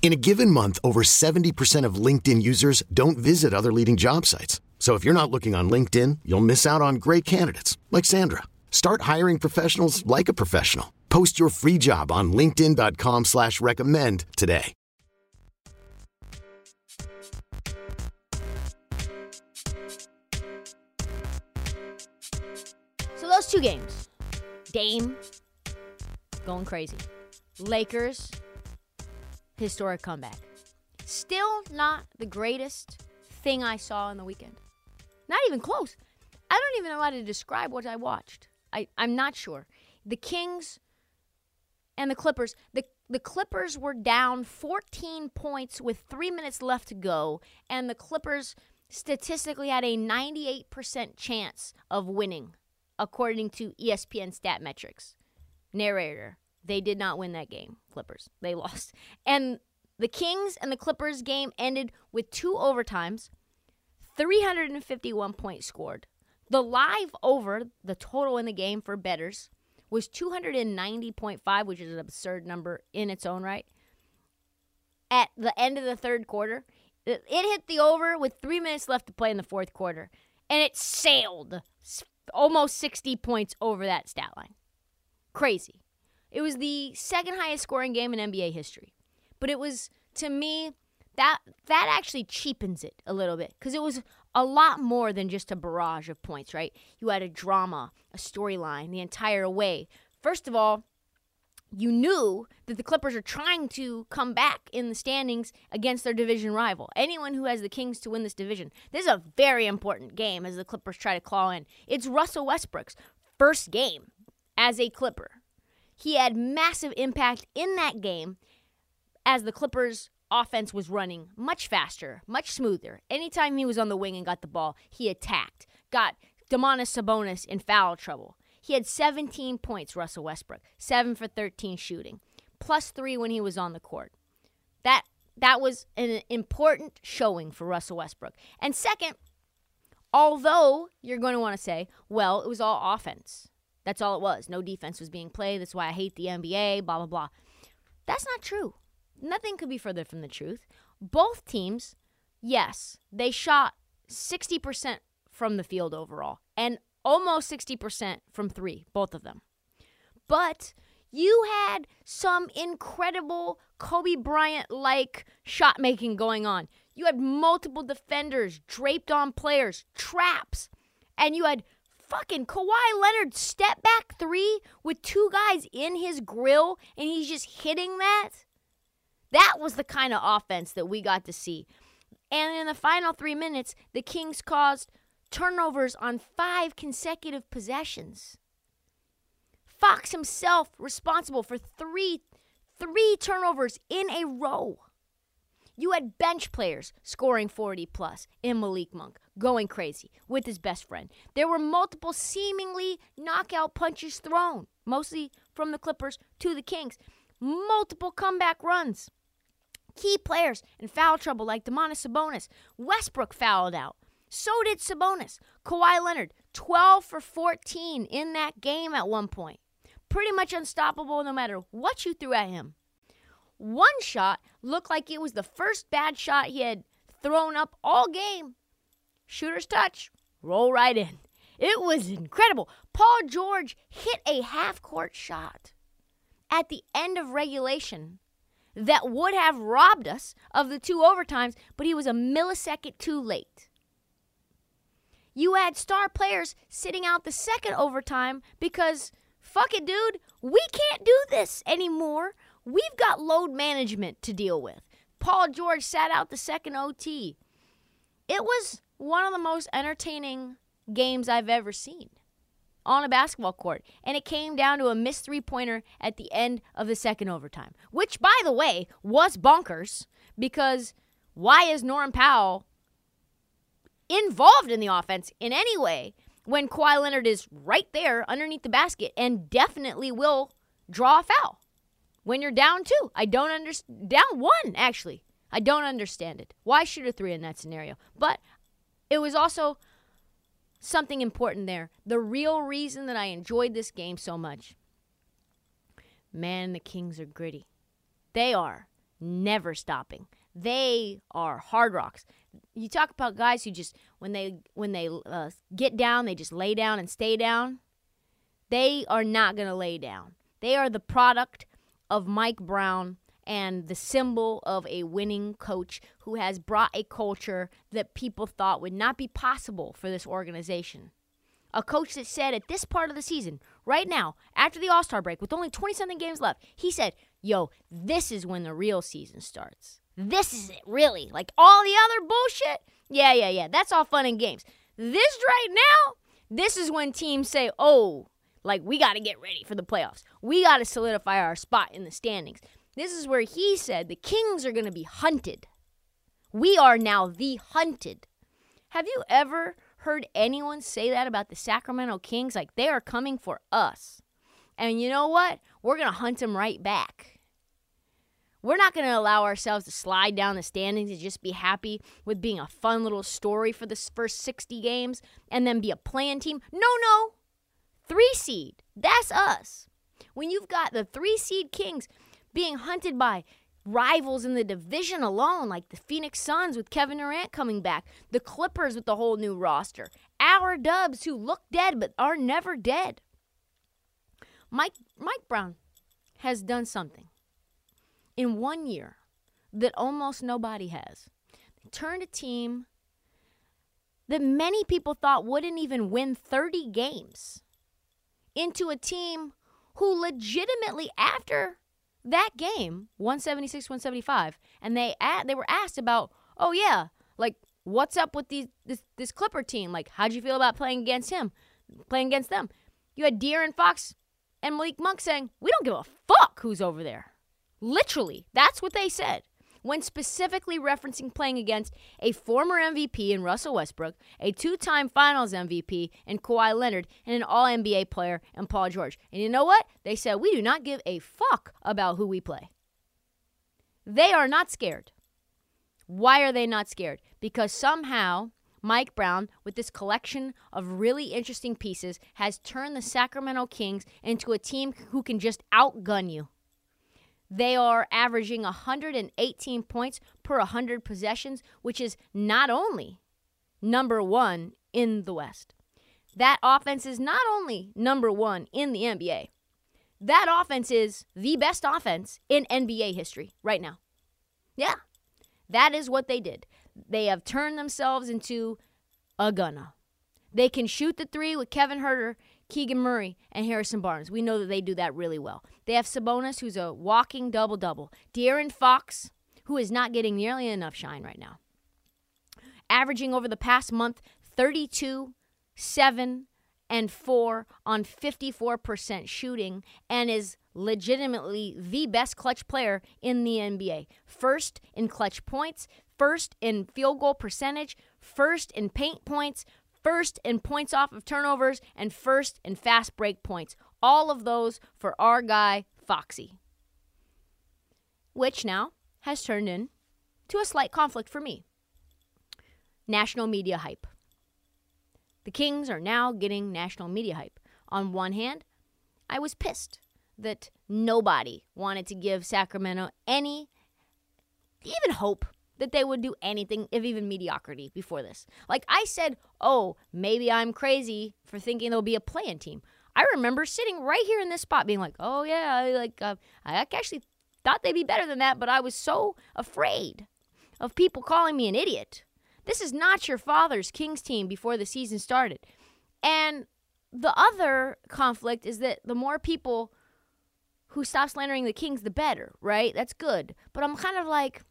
In a given month, over 70% of LinkedIn users don't visit other leading job sites. So if you're not looking on LinkedIn, you'll miss out on great candidates like Sandra. Start hiring professionals like a professional. Post your free job on LinkedIn.com slash recommend today. So those two games, Dame going crazy, Lakers historic comeback. Still not the greatest thing I saw in the weekend. Not even close. I don't even know how to describe what I watched. I, I'm not sure. The Kings and the Clippers, the, the Clippers were down 14 points with three minutes left to go, and the Clippers statistically had a 98% chance of winning, according to ESPN stat metrics. Narrator, they did not win that game, Clippers. They lost. And the Kings and the Clippers game ended with two overtimes, 351 points scored. The live over, the total in the game for bettors, was 290.5, which is an absurd number in its own right. At the end of the third quarter, it hit the over with three minutes left to play in the fourth quarter, and it sailed almost 60 points over that stat line. Crazy. It was the second highest scoring game in NBA history. But it was to me that that actually cheapens it a little bit cuz it was a lot more than just a barrage of points, right? You had a drama, a storyline the entire way. First of all, you knew that the Clippers are trying to come back in the standings against their division rival. Anyone who has the Kings to win this division. This is a very important game as the Clippers try to claw in. It's Russell Westbrook's first game as a Clipper. He had massive impact in that game as the Clippers offense was running much faster, much smoother. Anytime he was on the wing and got the ball, he attacked. Got Domantas Sabonis in foul trouble. He had 17 points, Russell Westbrook, 7 for 13 shooting, plus 3 when he was on the court. That that was an important showing for Russell Westbrook. And second, although you're going to want to say, well, it was all offense. That's all it was. No defense was being played. That's why I hate the NBA, blah, blah, blah. That's not true. Nothing could be further from the truth. Both teams, yes, they shot 60% from the field overall and almost 60% from three, both of them. But you had some incredible Kobe Bryant like shot making going on. You had multiple defenders draped on players, traps, and you had fucking Kawhi Leonard step back three with two guys in his grill and he's just hitting that. That was the kind of offense that we got to see. And in the final three minutes, the Kings caused turnovers on five consecutive possessions. Fox himself responsible for three three turnovers in a row. You had bench players scoring 40 plus in Malik Monk, going crazy with his best friend. There were multiple seemingly knockout punches thrown, mostly from the Clippers to the Kings. Multiple comeback runs. Key players in foul trouble like Domantas Sabonis. Westbrook fouled out. So did Sabonis. Kawhi Leonard, 12 for 14 in that game at one point. Pretty much unstoppable no matter what you threw at him. One shot looked like it was the first bad shot he had thrown up all game. Shooter's touch, roll right in. It was incredible. Paul George hit a half court shot at the end of regulation that would have robbed us of the two overtimes, but he was a millisecond too late. You had star players sitting out the second overtime because fuck it, dude. We can't do this anymore. We've got load management to deal with. Paul George sat out the second OT. It was one of the most entertaining games I've ever seen on a basketball court. And it came down to a missed three pointer at the end of the second overtime, which, by the way, was bonkers because why is Norman Powell involved in the offense in any way when Kawhi Leonard is right there underneath the basket and definitely will draw a foul when you're down two? I don't understand. Down one, actually. I don't understand it. Why shoot a three in that scenario? But it was also something important there. The real reason that I enjoyed this game so much. Man, the Kings are gritty. They are never stopping. They are hard rocks. You talk about guys who just when they when they uh, get down, they just lay down and stay down. They are not going to lay down. They are the product of Mike Brown and the symbol of a winning coach who has brought a culture that people thought would not be possible for this organization. A coach that said at this part of the season, right now, after the All Star break, with only 20 something games left, he said, Yo, this is when the real season starts. This is it, really. Like all the other bullshit, yeah, yeah, yeah, that's all fun and games. This right now, this is when teams say, Oh, like we got to get ready for the playoffs. We got to solidify our spot in the standings. This is where he said the Kings are going to be hunted. We are now the hunted. Have you ever heard anyone say that about the Sacramento Kings? Like they are coming for us. And you know what? We're going to hunt them right back. We're not going to allow ourselves to slide down the standings and just be happy with being a fun little story for the first 60 games and then be a play-in team. No, no. Three seed. That's us. When you've got the three seed Kings being hunted by rivals in the division alone, like the Phoenix Suns with Kevin Durant coming back, the Clippers with the whole new roster, our Dubs who look dead but are never dead. Mike Mike Brown has done something in one year that almost nobody has. turned a team that many people thought wouldn't even win 30 games into a team who legitimately after that game 176 175 and they they were asked about oh yeah like what's up with these this, this clipper team? Like how'd you feel about playing against him playing against them? You had De'Aaron Fox and Malik Monk saying we don't give a fuck who's over there. Literally that's what they said when specifically referencing playing against a former MVP in Russell Westbrook, a two time finals MVP in Kawhi Leonard, and an All NBA player in Paul George. And you know what? They said, we do not give a fuck about who we play. They are not scared. Why are they not scared? Because somehow Mike Brown, with this collection of really interesting pieces, has turned the Sacramento Kings into a team who can just outgun you. They are averaging 118 points per 100 possessions, which is not only number one in the West. That offense is not only number one in the NBA, that offense is the best offense in NBA history right now. Yeah, that is what they did. They have turned themselves into a gunner. They can shoot the three with Kevin Huerter Keegan Murray, and Harrison Barnes. We know that they do that really well. They have Sabonis, who's a walking double double. De'Aaron Fox, who is not getting nearly enough shine right now. Averaging over the past month 32, 7, and 4 on 54% shooting and is legitimately the best clutch player in the NBA. First in clutch points, first in field goal percentage, first in paint points, first in points off of turnovers, and first in fast break points. All of those for our guy, Foxy. Which now has turned in to a slight conflict for me. National media hype. The Kings are now getting national media hype. On one hand, I was pissed that nobody wanted to give Sacramento any even hope that they would do anything, if even mediocrity, before this. Like I said, oh, maybe I'm crazy for thinking there'll be a play-in team. I remember sitting right here in this spot, being like, oh yeah, I, like uh, I actually thought they'd be better than that, but I was so afraid of people calling me an idiot. This is not your father's Kings team before the season started, and the other conflict is that the more people who stop slandering the Kings, the better, right? That's good. But I'm kind of like,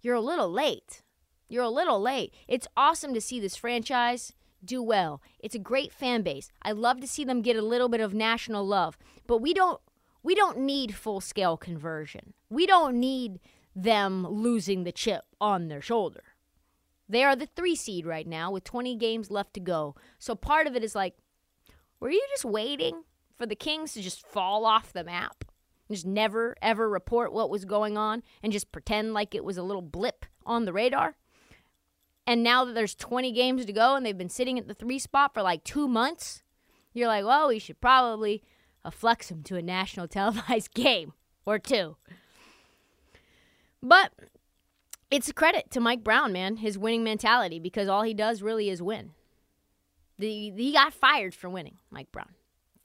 you're a little late. You're a little late. It's awesome to see this franchise do well. It's a great fan base. I love to see them get a little bit of national love. But we don't we don't need full scale conversion. We don't need them losing the chip on their shoulder. They are the three seed right now with 20 games left to go. So part of it is like, were you just waiting for the Kings to just fall off the map? Just never, ever report what was going on and just pretend like it was a little blip on the radar? And now that there's 20 games to go and they've been sitting at the three spot for like two months, you're like, well, we should probably flex them to a national televised game or two. But it's a credit to Mike Brown, man, his winning mentality, because all he does really is win. The, he got fired for winning, Mike Brown.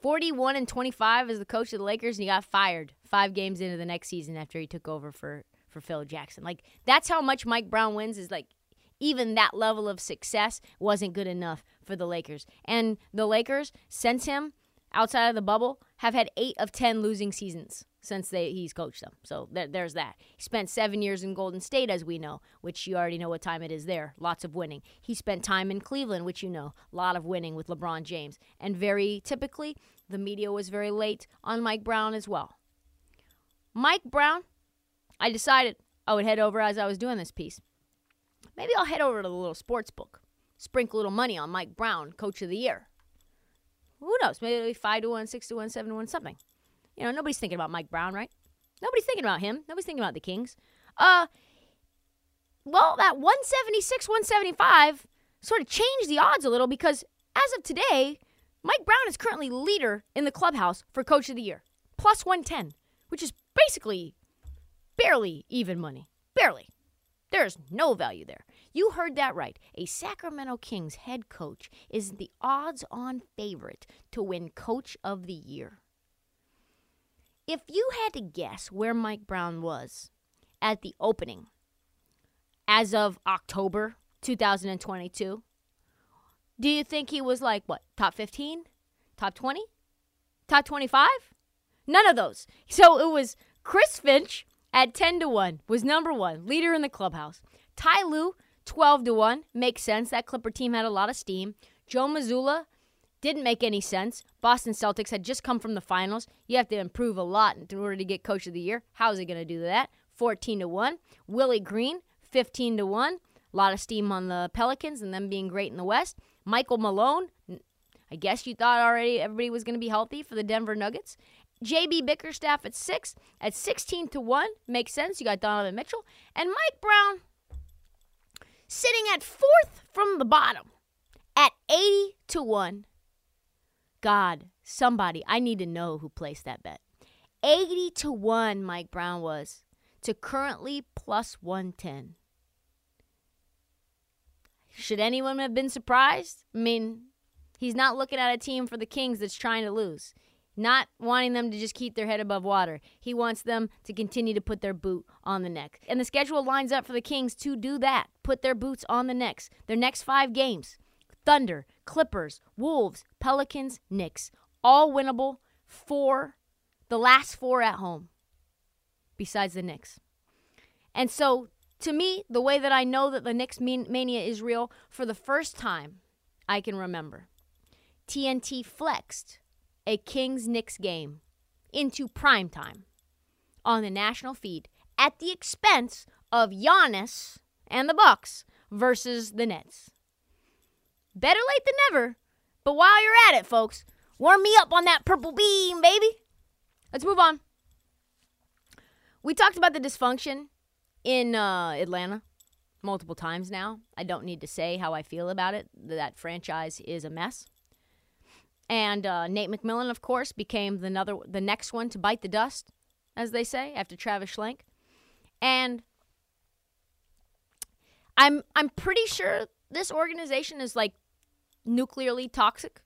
41 and 25 as the coach of the Lakers, and he got fired five games into the next season after he took over for, for Phil Jackson. Like, that's how much Mike Brown wins, is like, even that level of success wasn't good enough for the Lakers. And the Lakers, since him, outside of the bubble, have had eight of 10 losing seasons since they, he's coached them. So there, there's that. He spent seven years in Golden State, as we know, which you already know what time it is there. Lots of winning. He spent time in Cleveland, which you know, a lot of winning with LeBron James. And very typically, the media was very late on Mike Brown as well. Mike Brown, I decided I would head over as I was doing this piece. Maybe I'll head over to the little sports book, sprinkle a little money on Mike Brown, Coach of the Year. Who knows? Maybe it'll be 5 to 1, 6 to 1, 7 to 1, something. You know, nobody's thinking about Mike Brown, right? Nobody's thinking about him. Nobody's thinking about the Kings. Uh, well, that 176, 175 sort of changed the odds a little because as of today, Mike Brown is currently leader in the clubhouse for Coach of the Year, plus 110, which is basically barely even money. Barely. There's no value there. You heard that right. A Sacramento Kings head coach is the odds on favorite to win Coach of the Year. If you had to guess where Mike Brown was at the opening as of October 2022, do you think he was like, what, top 15? Top 20? Top 25? None of those. So it was Chris Finch at 10 to 1, was number one, leader in the clubhouse. Ty Lue, 12 to 1, makes sense. That Clipper team had a lot of steam. Joe Mazzulla, didn't make any sense. Boston Celtics had just come from the finals. You have to improve a lot in order to get coach of the year. How is he going to do that? 14 to 1. Willie Green, 15 to 1. A lot of steam on the Pelicans and them being great in the West. Michael Malone, I guess you thought already everybody was going to be healthy for the Denver Nuggets. JB Bickerstaff at 6 at 16 to 1 makes sense. You got Donovan Mitchell and Mike Brown sitting at 4th from the bottom at 80 to 1 God, somebody, I need to know who placed that bet. 80 to 1, Mike Brown was, to currently plus 110. Should anyone have been surprised? I mean, he's not looking at a team for the Kings that's trying to lose, not wanting them to just keep their head above water. He wants them to continue to put their boot on the neck. And the schedule lines up for the Kings to do that put their boots on the necks. Their next five games Thunder, Clippers, Wolves, Pelicans, Knicks. All winnable. Four, the last four at home, besides the Knicks. And so, to me, the way that I know that the Knicks mania is real, for the first time I can remember, TNT flexed a Kings Knicks game into prime time on the national feed at the expense of Giannis and the Bucks versus the Nets. Better late than never. But while you're at it, folks, warm me up on that purple beam, baby. Let's move on. We talked about the dysfunction in uh, Atlanta multiple times now. I don't need to say how I feel about it. That franchise is a mess. And uh, Nate McMillan, of course, became the, another, the next one to bite the dust, as they say, after Travis Schlenk. And I'm I'm pretty sure this organization is like nuclearly toxic.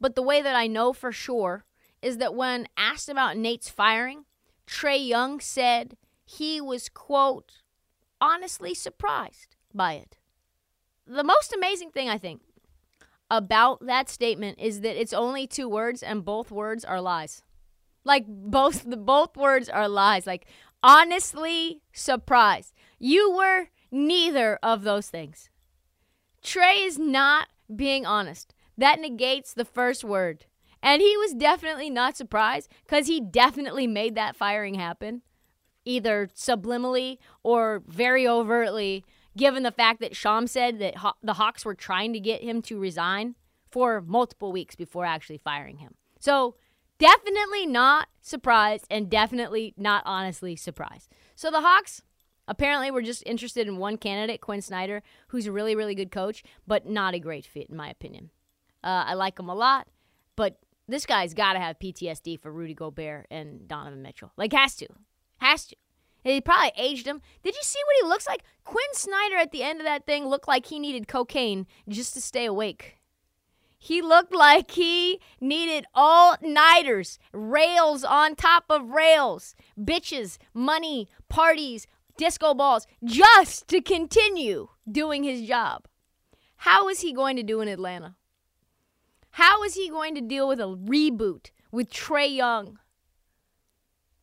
But the way that I know for sure is that when asked about Nate's firing, Trae Young said he was, quote, honestly surprised by it. The most amazing thing, I think, about that statement is that it's only two words and both words are lies. Like both the both words are lies. Like honestly surprised. You were neither of those things. Trae is not being honest. That negates the first word. And he was definitely not surprised because he definitely made that firing happen, either subliminally or very overtly, given the fact that Shams said that the Hawks were trying to get him to resign for multiple weeks before actually firing him. So, definitely not surprised and definitely not honestly surprised. So, the Hawks apparently were just interested in one candidate, Quin Snyder, who's a really, really good coach, but not a great fit, in my opinion. Uh, I like him a lot, but this guy's got to have PTSD for Rudy Gobert and Donovan Mitchell. Like, has to. Has to. He probably aged him. Did you see what he looks like? Quin Snyder at the end of that thing looked like he needed cocaine just to stay awake. He looked like he needed all nighters, rails on top of rails, bitches, money, parties, disco balls, just to continue doing his job. How is he going to do in Atlanta? How is he going to deal with a reboot with Trae Young?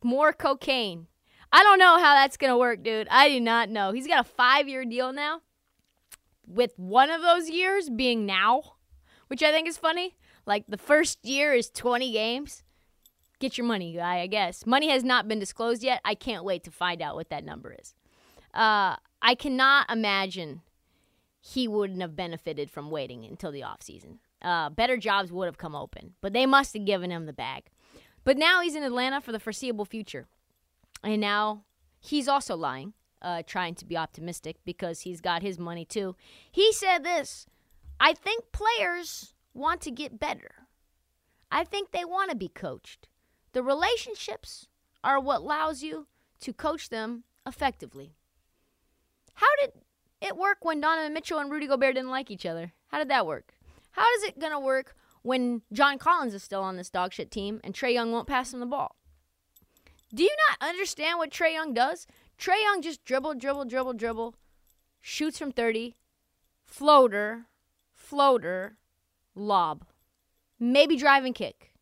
More cocaine. I don't know how that's going to work, dude. I do not know. He's got a five year deal now, with one of those years being now, which I think is funny. Like the first year is 20 games. Get your money, guy, I guess. Money has not been disclosed yet. I can't wait to find out what that number is. Uh, I cannot imagine he wouldn't have benefited from waiting until the offseason uh, better jobs would have come open. But they must have given him the bag. But now he's in Atlanta for the foreseeable future. And now he's also lying, uh, trying to be optimistic because he's got his money too. He said this I think players want to get better. I think they want to be coached. The relationships are what allows you to coach them effectively. How did it work when Donovan Mitchell and Rudy Gobert didn't like each other? How did that work? How is it going to work when John Collins is still on this dogshit team and Trae Young won't pass him the ball? Do you not understand what Trae Young does? Trae Young just dribble, dribble, dribble, dribble, shoots from 30, floater, floater, lob, maybe drive and kick.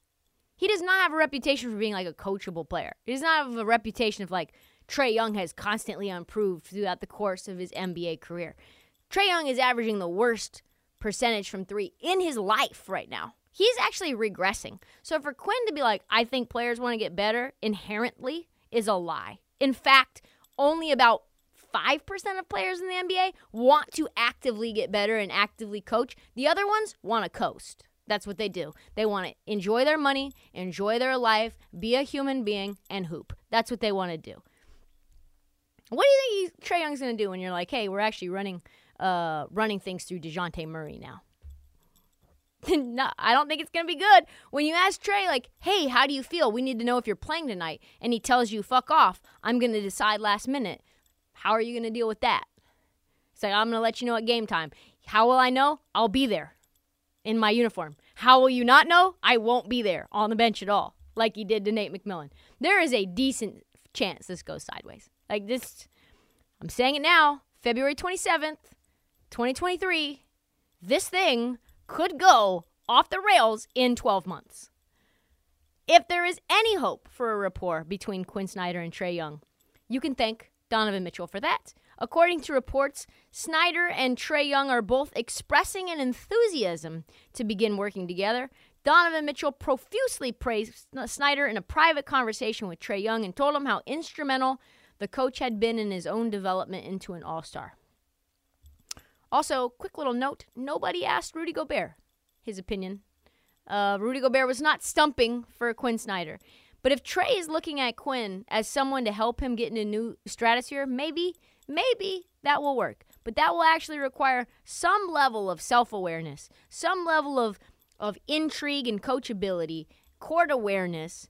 He does not have a reputation for being like a coachable player. He does not have a reputation of like Trae Young has constantly improved throughout the course of his NBA career. Trae Young is averaging the worst percentage from three in his life right now. He's actually regressing. So for Quin to be like, I think players want to get better inherently is a lie. In fact, only about 5% of players in the NBA want to actively get better and actively coach. The other ones want to coast. That's what they do. They want to enjoy their money, enjoy their life, be a human being, and hoop. That's what they want to do. What do you think Trae Young's going to do when you're like, hey, we're actually running uh, running things through Dejounte Murray now. no, I don't think it's going to be good. When you ask Trae, like, hey, how do you feel? We need to know if you're playing tonight. And he tells you, fuck off. I'm going to decide last minute. How are you going to deal with that? It's like, I'm going to let you know at game time. How will I know? I'll be there in my uniform. How will you not know? I won't be there on the bench at all, like he did to Nate McMillan. There is a decent chance this goes sideways. Like this, I'm saying it now, February 27th, 2023, this thing could go off the rails in 12 months. If there is any hope for a rapport between Quin Snyder and Trae Young, you can thank Donovan Mitchell for that. According to reports, Snyder and Trae Young are both expressing an enthusiasm to begin working together. Donovan Mitchell profusely praised Snyder in a private conversation with Trae Young and told him how instrumental the coach had been in his own development into an all star. Also, quick little note nobody asked Rudy Gobert his opinion. Uh, Rudy Gobert was not stumping for Quin Snyder. But if Trae is looking at Quin as someone to help him get in a new stratosphere, maybe, maybe that will work. But that will actually require some level of self awareness, some level of, of intrigue and coachability, court awareness,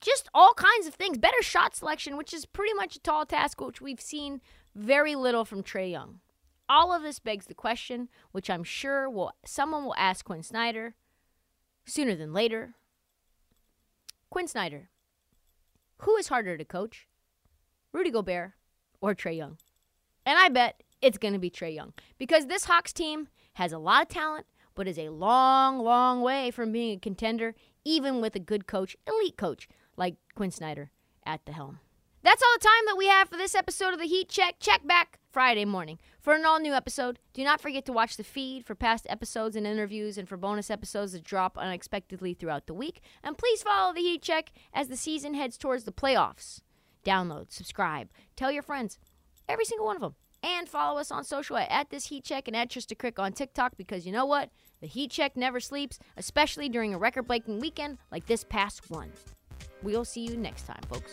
just all kinds of things. Better shot selection, which is pretty much a tall task, which we've seen very little from Trae Young. All of this begs the question, which I'm sure will someone will ask Quin Snyder sooner than later. Quin Snyder, who is harder to coach, Rudy Gobert or Trae Young? And I bet it's going to be Trae Young because this Hawks team has a lot of talent, but is a long, long way from being a contender, even with a good coach, elite coach like Quin Snyder at the helm. That's all the time that we have for this episode of the Heat Check. Check back Friday morning for an all new episode. Do not forget to watch the feed for past episodes and interviews and for bonus episodes that drop unexpectedly throughout the week. And please follow the Heat Check as the season heads towards the playoffs. Download, subscribe, tell your friends, every single one of them. And follow us on social at, This Heat Check and at Trista Crick on TikTok because you know what? The Heat Check never sleeps, especially during a record breaking weekend like this past one. We'll see you next time, folks.